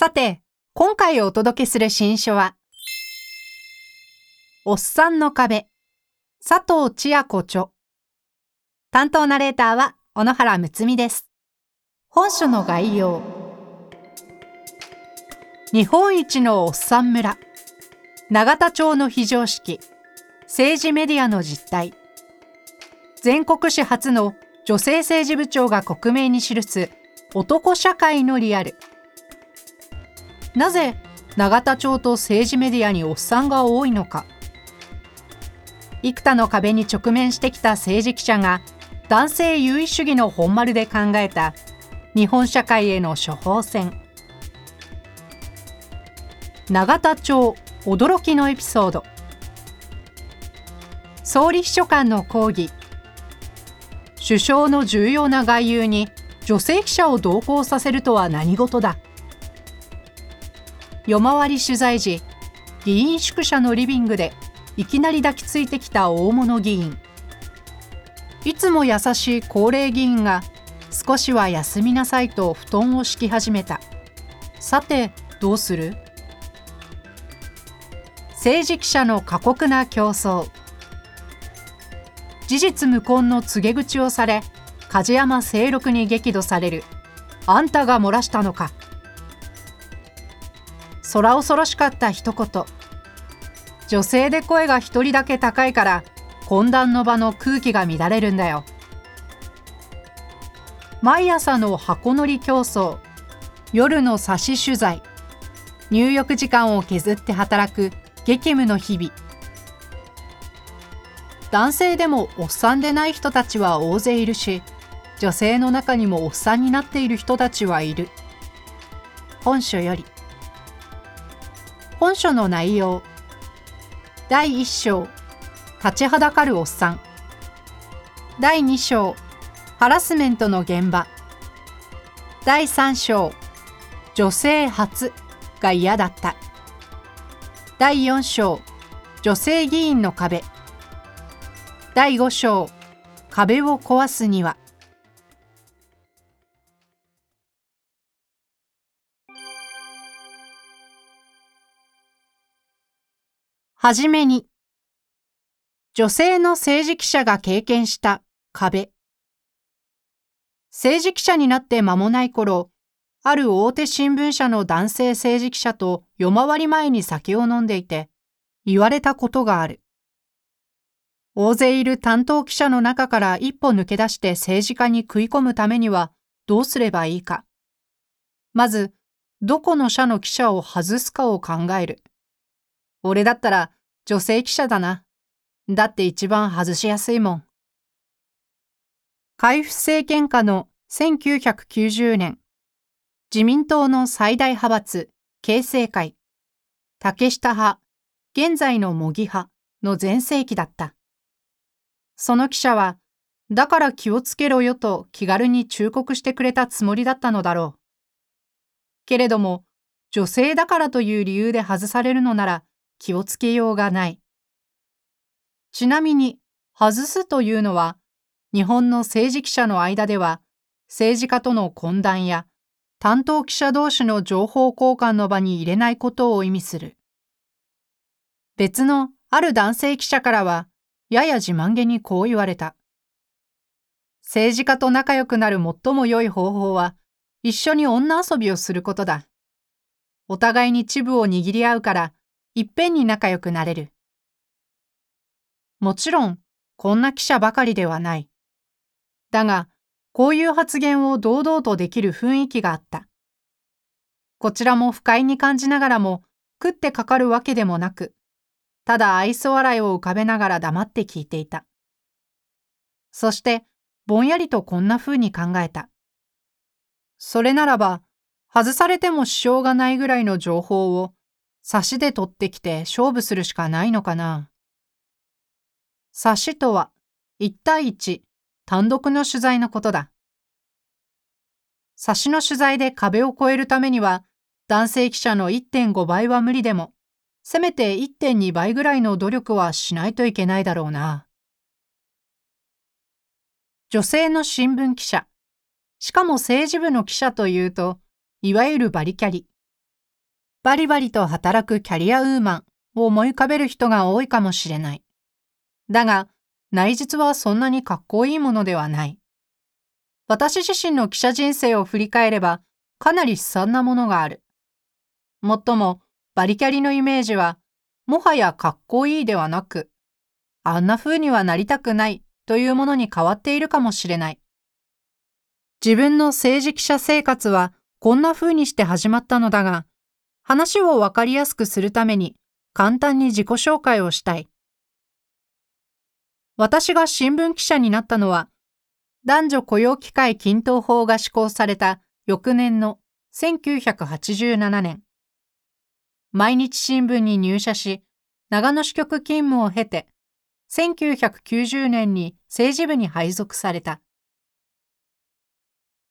さて今回お届けする新書はおっさんの壁佐藤千也子著。担当ナレーターは小野原睦美です。本書の概要。日本一のおっさん村。永田町の非常識。政治メディアの実態。全国紙初の女性政治部長が克明に記す男社会のリアル。なぜ永田町と政治メディアにおっさんが多いのか。幾多の壁に直面してきた政治記者が男性優位主義の本丸で考えた日本社会への処方箋。永田町驚きのエピソード。総理秘書官の講義。首相の重要な外遊に女性記者を同行させるとは何事だ。夜回り取材時議員宿舎のリビングでいきなり抱きついてきた大物議員。いつも優しい高齢議員が少しは休みなさいと布団を敷き始めた。さてどうする？政治記者の過酷な競争。事実無根の告げ口をされ梶山清六に激怒される。あんたが漏らしたのか。空恐ろしかった一言。女性で声が一人だけ高いから懇談の場の空気が乱れるんだよ。毎朝の箱乗り競争夜の差し取材入浴時間を削って働く激務の日々。男性でもおっさんでない人たちは大勢いるし女性の中にもおっさんになっている人たちはいる。本書より。本書の内容。第1章。立ちはだかるおっさん。第2章。ハラスメントの現場。第3章。女性初が嫌だった。第4章。女性議員の壁。第5章。壁を壊すにははじめに女性の政治記者が経験した壁政治記者になって間もない頃ある大手新聞社の男性政治記者と夜回り前に酒を飲んでいて、言われたことがある。大勢いる担当記者の中から一歩抜け出して政治家に食い込むためにはどうすればいいか。まず、どこの社の記者を外すかを考える。俺だったら女性記者だな。だって一番外しやすいもん。海部政権下の1990年、自民党の最大派閥、形成会、竹下派、現在の模擬派の全盛期だった。その記者は、だから気をつけろよと気軽に忠告してくれたつもりだったのだろう。けれども、女性だからという理由で外されるのなら気をつけようがない。ちなみに、外すというのは、日本の政治記者の間では、政治家との懇談や担当記者同士の情報交換の場に入れないことを意味する。別のある男性記者からは、やや自慢げにこう言われた。政治家と仲良くなる最も良い方法は、一緒に女遊びをすることだ。お互いにチブを握り合うから、いっぺんに仲良くなれる。もちろん、こんな記者ばかりではない。だが、こういう発言を堂々とできる雰囲気があった。こちらも不快に感じながらも、食ってかかるわけでもなく、ただ愛想笑いを浮かべながら黙って聞いていた。そして、ぼんやりとこんな風に考えた。それならば、外されても支障がないぐらいの情報を差しで取ってきて勝負するしかないのかな。差しとは1対1単独の取材のことだ。差しの取材で壁を越えるためには男性記者の1.5倍は無理でもせめて1.2倍ぐらいの努力はしないといけないだろうな。女性の新聞記者、しかも政治部の記者というと、いわゆるバリキャリ。バリバリと働くキャリアウーマンを思い浮かべる人が多いかもしれない。だが、内実はそんなにかっこいいものではない。私自身の記者人生を振り返れば、かなり悲惨なものがある。もっとも、バリキャリのイメージは、もはやかっこいいではなく、あんな風にはなりたくないというものに変わっているかもしれない。自分の政治記者生活はこんな風にして始まったのだが、話をわかりやすくするために簡単に自己紹介をしたい。私が新聞記者になったのは、男女雇用機会均等法が施行された翌年の1987年。毎日新聞に入社し、長野支局勤務を経て、1990年に政治部に配属された。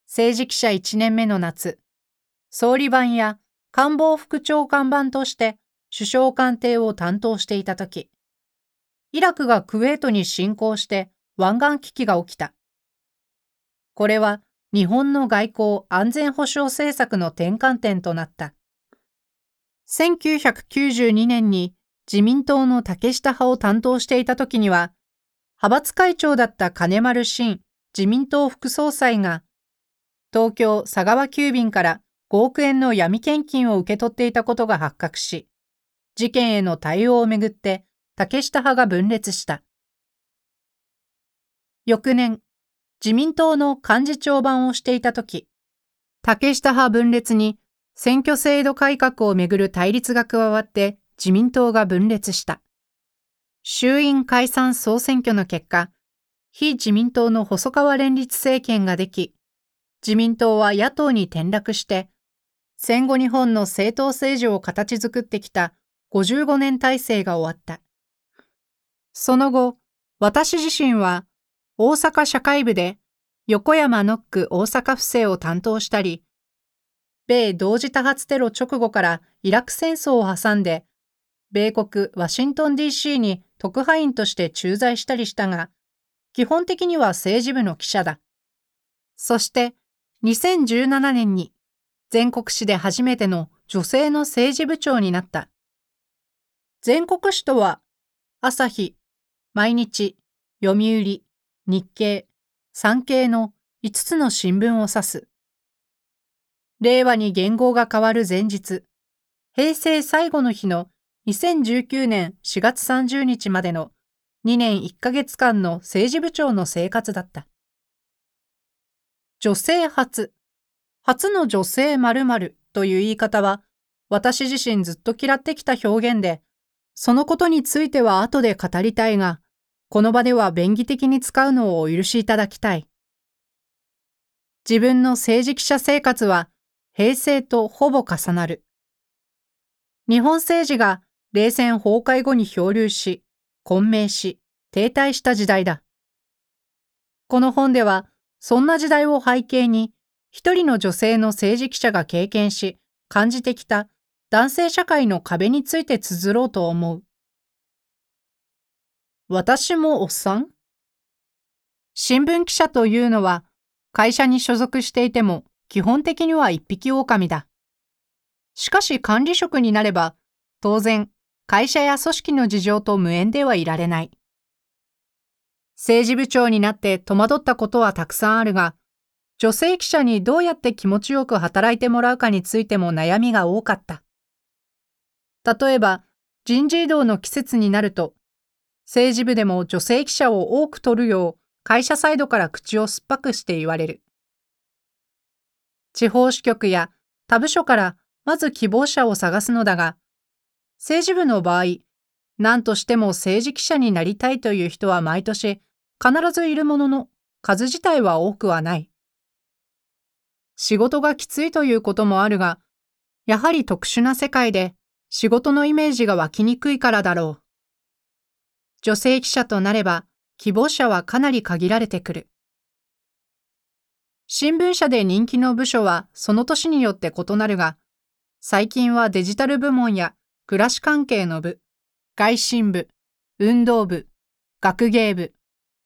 政治記者1年目の夏、総理番や官房副長官版として首相官邸を担当していたとき、イラクがクウェートに侵攻して湾岸危機が起きた。これは日本の外交安全保障政策の転換点となった。1992年に自民党の竹下派を担当していた時には、派閥会長だった金丸信自民党副総裁が、東京佐川急便から5億円の闇献金を受け取っていたことが発覚し、事件への対応をめぐって竹下派が分裂した。翌年、自民党の幹事長版をしていた時、竹下派分裂に選挙制度改革をめぐる対立が加わって自民党が分裂した。衆院解散総選挙の結果、非自民党の細川連立政権ができ、自民党は野党に転落して、戦後日本の政党政治を形作ってきた55年体制が終わった。その後、私自身は大阪社会部で横山ノック大阪府政を担当したり、米同時多発テロ直後からイラク戦争を挟んで米国ワシントン DC に特派員として駐在したりしたが、基本的には政治部の記者だ。そして2017年に全国紙で初めての女性の政治部長になった。全国紙とは、朝日、毎日、読売、日経、産経の5つの新聞を指す。令和に言語が変わる前日、平成最後の日の2019年4月30日までの2年1ヶ月間の政治部長の生活だった。女性初、初の女性〇〇という言い方は、私自身ずっと嫌ってきた表現で、そのことについては後で語りたいが、この場では便宜的に使うのをお許しいただきたい。自分の政治記者生活は平成とほぼ重なる。日本政治が冷戦崩壊後に漂流し、混迷し、停滞した時代だ。この本では、そんな時代を背景に、一人の女性の政治記者が経験し、感じてきた男性社会の壁について綴ろうと思う。私もおっさん？新聞記者というのは、会社に所属していても、基本的には一匹狼だ。しかし管理職になれば、当然会社や組織の事情と無縁ではいられない。政治部長になって戸惑ったことはたくさんあるが、女性記者にどうやって気持ちよく働いてもらうかについても悩みが多かった。例えば、人事異動の季節になると、政治部でも女性記者を多く取るよう会社サイドから口を酸っぱくして言われる。地方支局や他部署からまず希望者を探すのだが、政治部の場合、何としても政治記者になりたいという人は毎年必ずいるものの数自体は多くはない。仕事がきついということもあるが、やはり特殊な世界で仕事のイメージが湧きにくいからだろう。女性記者となれば希望者はかなり限られてくる。新聞社で人気の部署はその年によって異なるが、最近はデジタル部門や暮らし関係の部、外信部、運動部、学芸部、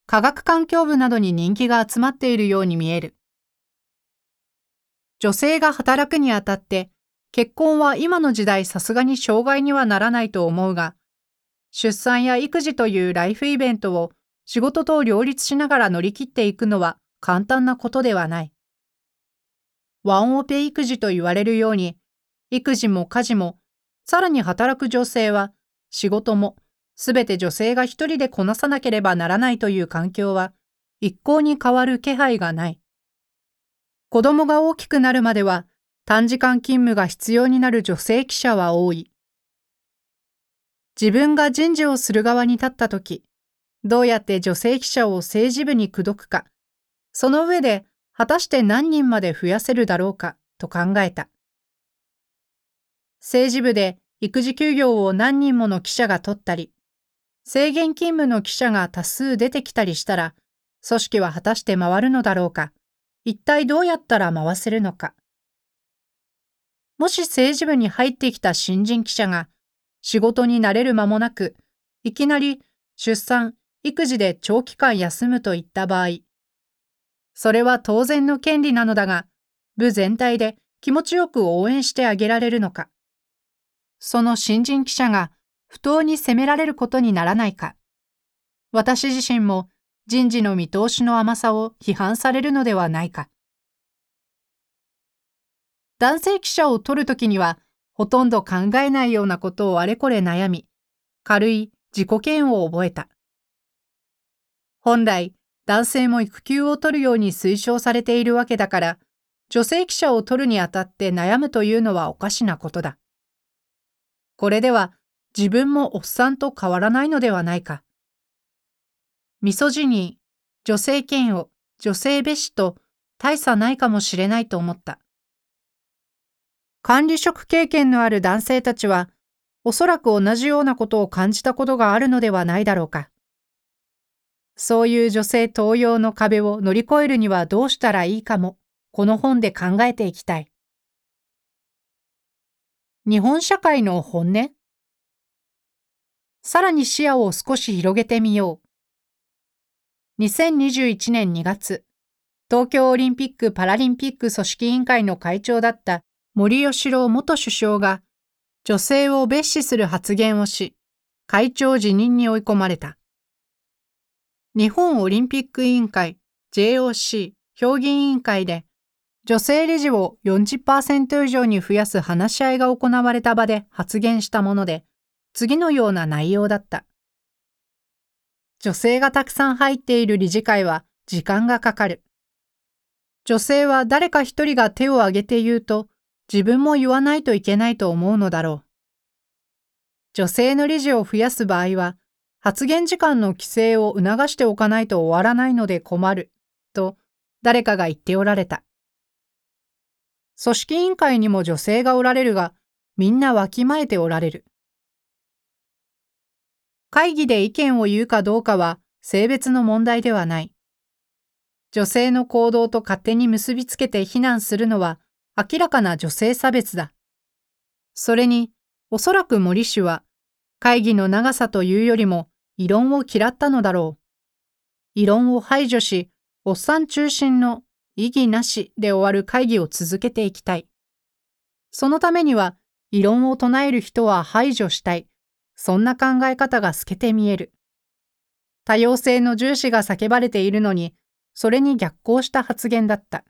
科学環境部などに人気が集まっているように見える。女性が働くにあたって結婚は今の時代さすがに障害にはならないと思うが、出産や育児というライフイベントを仕事と両立しながら乗り切っていくのは簡単なことではない。ワンオペ育児と言われるように、育児も家事も、さらに働く女性は、仕事も、すべて女性が一人でこなさなければならないという環境は、一向に変わる気配がない。子供が大きくなるまでは、短時間勤務が必要になる女性記者は多い。自分が人事をする側に立ったとき、どうやって女性記者を政治部に口説くか、その上で果たして何人まで増やせるだろうかと考えた。政治部で育児休業を何人もの記者が取ったり、制限勤務の記者が多数出てきたりしたら、組織は果たして回るのだろうか、一体どうやったら回せるのか。もし政治部に入ってきた新人記者が、仕事に慣れる間もなく、いきなり出産、育児で長期間休むといった場合、それは当然の権利なのだが、部全体で気持ちよく応援してあげられるのか。その新人記者が不当に責められることにならないか。私自身も人事の見通しの甘さを批判されるのではないか。男性記者を取るときには、ほとんど考えないようなことをあれこれ悩み、軽い自己嫌悪を覚えた。本来、男性も育休を取るように推奨されているわけだから、女性記者を取るにあたって悩むというのはおかしなことだ。これでは自分もおっさんと変わらないのではないか。ミソジニー、女性嫌悪、女性蔑視と大差ないかもしれないと思った。管理職経験のある男性たちは、おそらく同じようなことを感じたことがあるのではないだろうか。そういう女性登用の壁を乗り越えるにはどうしたらいいかも、この本で考えていきたい。日本社会の本音？さらに視野を少し広げてみよう。2021年2月、東京オリンピック・パラリンピック組織委員会の会長だった森喜朗元首相が女性を蔑視する発言をし、会長辞任に追い込まれた。日本オリンピック委員会 JOC 評議委員会で女性理事を40%以上に増やす話し合いが行われた場で発言したもので、次のような内容だった。女性がたくさん入っている理事会は時間がかかる。女性は誰か一人が手を挙げて言うと、自分も言わないといけないと思うのだろう。女性の理事を増やす場合は、発言時間の規制を促しておかないと終わらないので困る、と誰かが言っておられた。組織委員会にも女性がおられるが、みんなわきまえておられる。会議で意見を言うかどうかは性別の問題ではない。女性の行動と勝手に結びつけて非難するのは明らかな女性差別だ。それに、おそらく森氏は、会議の長さというよりも、異論を嫌ったのだろう。異論を排除し、おっさん中心の意義なしで終わる会議を続けていきたい。そのためには、異論を唱える人は排除したい。そんな考え方が透けて見える。多様性の重視が叫ばれているのに、それに逆行した発言だった。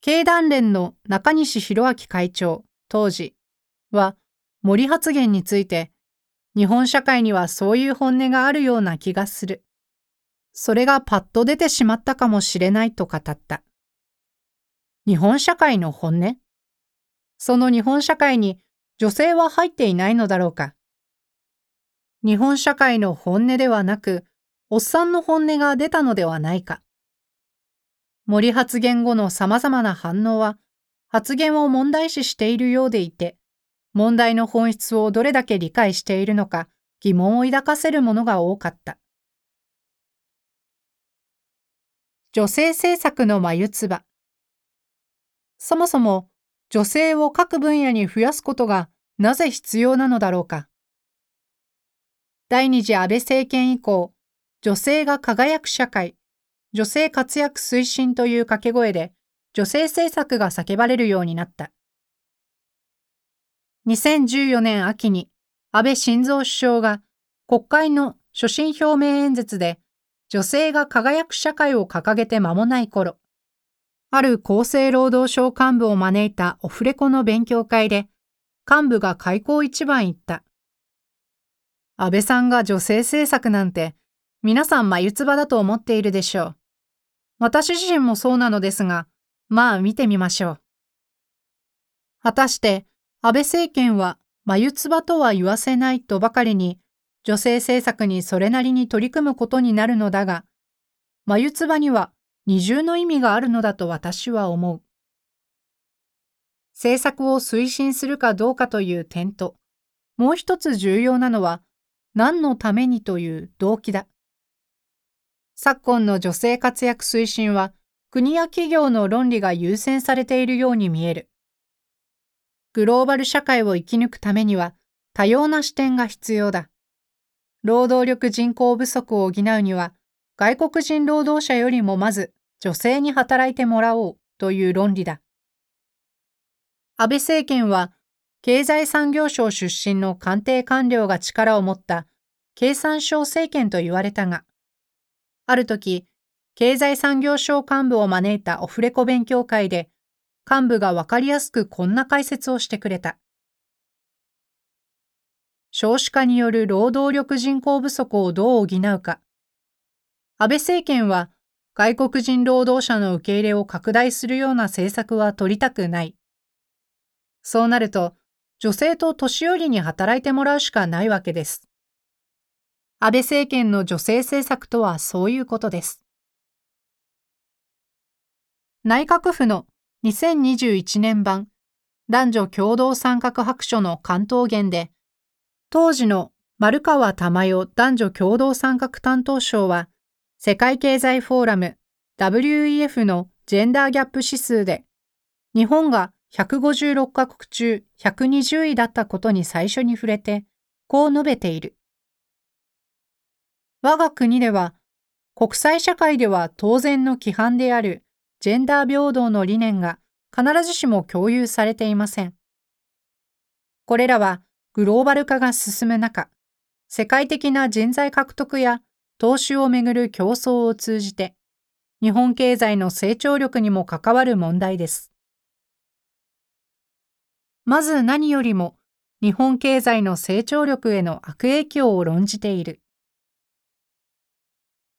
経団連の中西博明会長、当時は、森発言について、日本社会にはそういう本音があるような気がする。それがパッと出てしまったかもしれないと語った。日本社会の本音？その日本社会に女性は入っていないのだろうか。日本社会の本音ではなく、おっさんの本音が出たのではないか。森発言後の様々な反応は、発言を問題視しているようでいて、問題の本質をどれだけ理解しているのか疑問を抱かせるものが多かった。女性政策の眉唾そもそも女性を各分野に増やすことがなぜ必要なのだろうか。第二次安倍政権以降、女性が輝く社会、女性活躍推進という掛け声で女性政策が叫ばれるようになった。2014年秋に安倍晋三首相が国会の所信表明演説で女性が輝く社会を掲げて間もない頃、ある厚生労働省幹部を招いたオフレコの勉強会で、幹部が開口一番言った。安倍さんが女性政策なんて、皆さん眉唾だと思っているでしょう。私自身もそうなのですが、まあ見てみましょう。果たして安倍政権は眉唾とは言わせないとばかりに女性政策にそれなりに取り組むことになるのだが、眉唾には二重の意味があるのだと私は思う。政策を推進するかどうかという点と、もう一つ重要なのは何のためにという動機だ。昨今の女性活躍推進は国や企業の論理が優先されているように見える。グローバル社会を生き抜くためには多様な視点が必要だ。労働力人口不足を補うには外国人労働者よりもまず女性に働いてもらおうという論理だ。安倍政権は経済産業省出身の官邸官僚が力を持った経産省政権と言われたが、ある時、経済産業省幹部を招いたオフレコ勉強会で、幹部がわかりやすくこんな解説をしてくれた。少子化による労働力人口不足をどう補うか。安倍政権は外国人労働者の受け入れを拡大するような政策は取りたくない。そうなると、女性と年寄りに働いてもらうしかないわけです。安倍政権の女性政策とはそういうことです。内閣府の2021年版男女共同参画白書の関東言で、当時の丸川珠代男女共同参画担当省は、世界経済フォーラム WEF のジェンダーギャップ指数で、日本が156カ国中120位だったことに最初に触れて、こう述べている。我が国では、国際社会では当然の規範であるジェンダー平等の理念が必ずしも共有されていません。これらはグローバル化が進む中、世界的な人材獲得や投資をめぐる競争を通じて、日本経済の成長力にも関わる問題です。まず何よりも、日本経済の成長力への悪影響を論じている。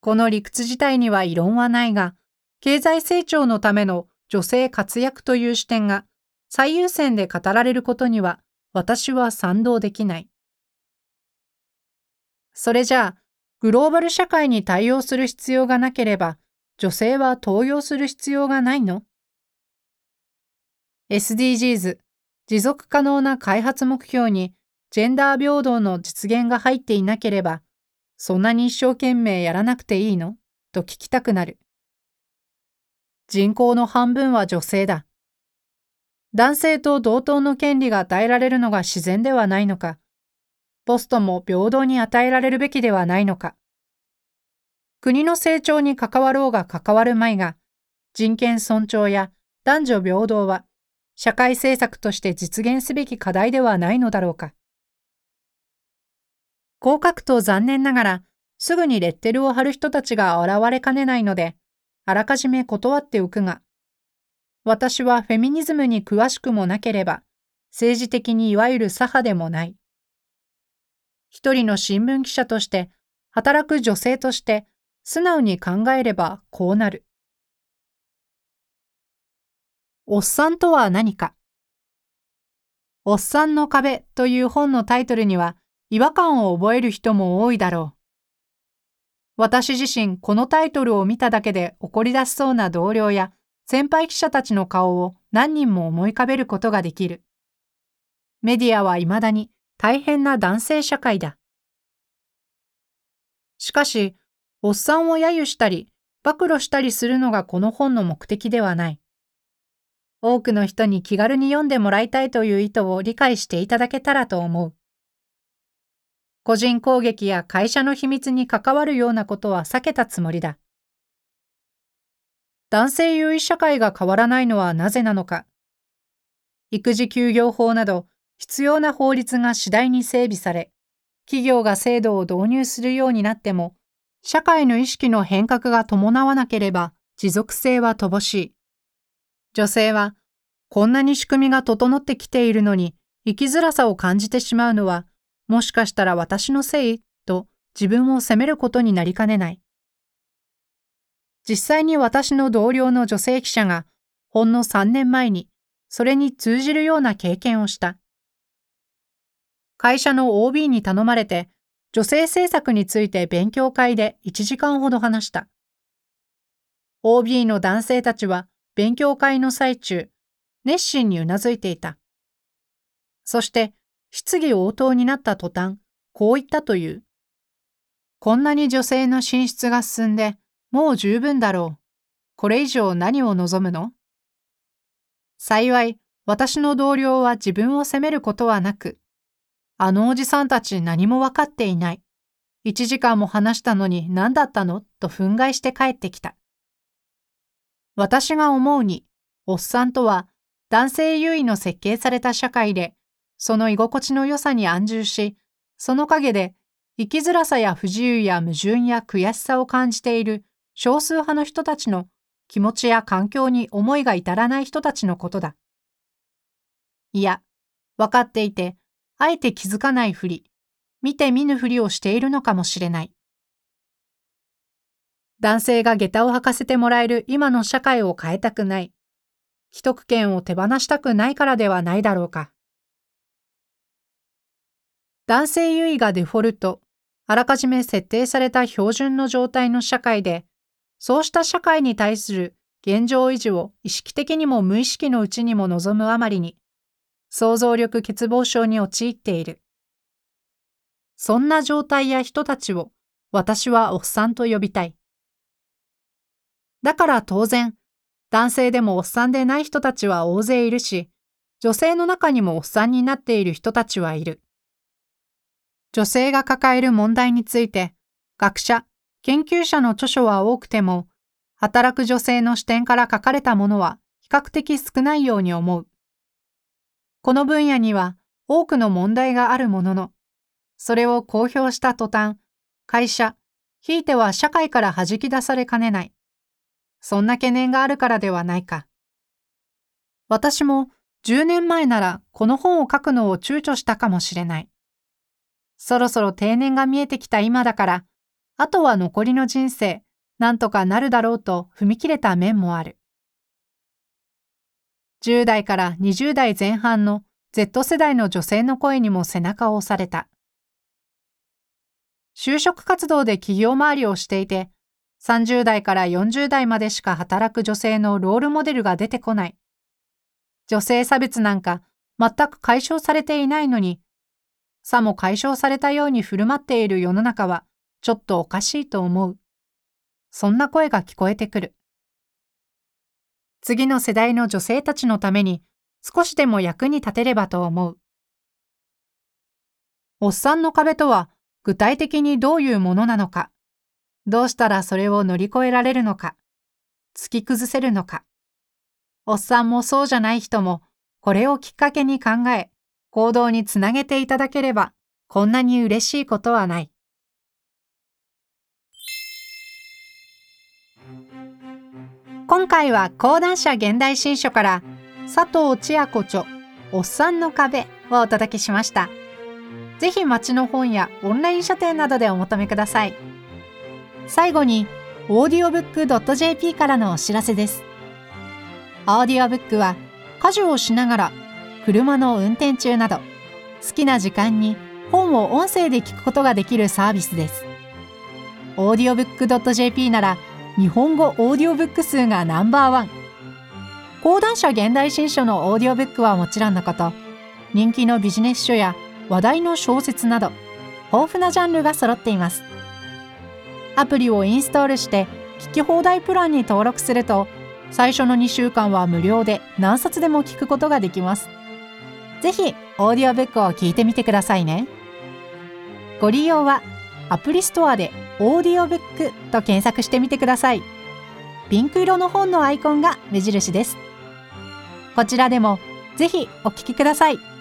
この理屈自体には異論はないが、経済成長のための女性活躍という視点が最優先で語られることには私は賛同できない。それじゃあ、グローバル社会に対応する必要がなければ、女性は登用する必要がないの ?SDGs、持続可能な開発目標にジェンダー平等の実現が入っていなければ、そんなに一生懸命やらなくていいの？と聞きたくなる。人口の半分は女性だ。男性と同等の権利が与えられるのが自然ではないのか？ポストも平等に与えられるべきではないのか。国の成長に関わろうが関わるまいが、人権尊重や男女平等は社会政策として実現すべき課題ではないのだろうか。こう書くと残念ながら、すぐにレッテルを貼る人たちが現れかねないので、あらかじめ断っておくが、私はフェミニズムに詳しくもなければ、政治的にいわゆる左派でもない。一人の新聞記者として、働く女性として、素直に考えればこうなる。おっさんとは何かおっさんの壁という本のタイトルには、違和感を覚える人も多いだろう。私自身このタイトルを見ただけで怒り出しそうな同僚や先輩記者たちの顔を何人も思い浮かべることができる。メディアは未だに大変な男性社会だ。しかし、おっさんを揶揄したり、暴露したりするのがこの本の目的ではない。多くの人に気軽に読んでもらいたいという意図を理解していただけたらと思う。個人攻撃や会社の秘密に関わるようなことは避けたつもりだ。男性優位社会が変わらないのはなぜなのか。育児休業法など必要な法律が次第に整備され、企業が制度を導入するようになっても、社会の意識の変革が伴わなければ持続性は乏しい。女性は、こんなに仕組みが整ってきているのに生きづらさを感じてしまうのはもしかしたら私のせい？と自分を責めることになりかねない。実際に私の同僚の女性記者がほんの3年前にそれに通じるような経験をした。会社の OB に頼まれて女性政策について勉強会で1時間ほど話した。OB の男性たちは勉強会の最中、熱心にうなずいていた。そして質疑応答になった途端、こう言ったという。こんなに女性の進出が進んで、もう十分だろう。これ以上何を望むの？幸い、私の同僚は自分を責めることはなく、あのおじさんたち何もわかっていない。一時間も話したのに何だったの？と憤慨して帰ってきた。私が思うに、おっさんとは男性優位の設計された社会でその居心地の良さに安住し、その陰で生きづらさや不自由や矛盾や悔しさを感じている少数派の人たちの気持ちや環境に思いが至らない人たちのことだ。いや、分かっていて、あえて気づかないふり、見て見ぬふりをしているのかもしれない。男性が下駄を履かせてもらえる今の社会を変えたくない。既得権を手放したくないからではないだろうか。男性優位がデフォルト、あらかじめ設定された標準の状態の社会で、そうした社会に対する現状維持を意識的にも無意識のうちにも望むあまりに、想像力欠乏症に陥っている。そんな状態や人たちを私はおっさんと呼びたい。だから当然、男性でもおっさんでない人たちは大勢いるし、女性の中にもおっさんになっている人たちはいる。女性が抱える問題について、学者、研究者の著書は多くても、働く女性の視点から書かれたものは比較的少ないように思う。この分野には多くの問題があるものの、それを公表した途端、会社、ひいては社会から弾き出されかねない。そんな懸念があるからではないか。私も10年前ならこの本を書くのを躊躇したかもしれない。そろそろ定年が見えてきた今だから、あとは残りの人生、なんとかなるだろうと踏み切れた面もある。10代から20代前半の Z 世代の女性の声にも背中を押された。就職活動で企業周りをしていて、30代から40代までしか働く女性のロールモデルが出てこない。女性差別なんか全く解消されていないのに、さも解消されたように振る舞っている世の中はちょっとおかしいと思う。そんな声が聞こえてくる。次の世代の女性たちのために少しでも役に立てればと思う。おっさんの壁とは具体的にどういうものなのか、どうしたらそれを乗り越えられるのか、突き崩せるのか。おっさんもそうじゃない人もこれをきっかけに考え、行動につなげていただければ、こんなに嬉しいことはない。今回は講談社現代新書から佐藤千也子著おっさんの壁をお届けしました。ぜひ街の本やオンライン書店などでお求めください。最後に、オーディオブック .jp からのお知らせです。オーディオブックは家事をしながら車の運転中など好きな時間に本を音声で聞くことができるサービスです audiobook.jp なら日本語オーディオブック数がナンバーワン。講談社現代新書のオーディオブックはもちろんのこと。人気のビジネス書や話題の小説など豊富なジャンルが揃っています。アプリをインストールして聞き放題プランに登録すると最初の2週間は無料で何冊でも聞くことができます。ぜひオーディオブックを聞いてみてくださいね。ご利用はアプリストアでオーディオブックと検索してみてくださいピンク色の本のアイコンが目印ですこちらでもぜひお聞きください。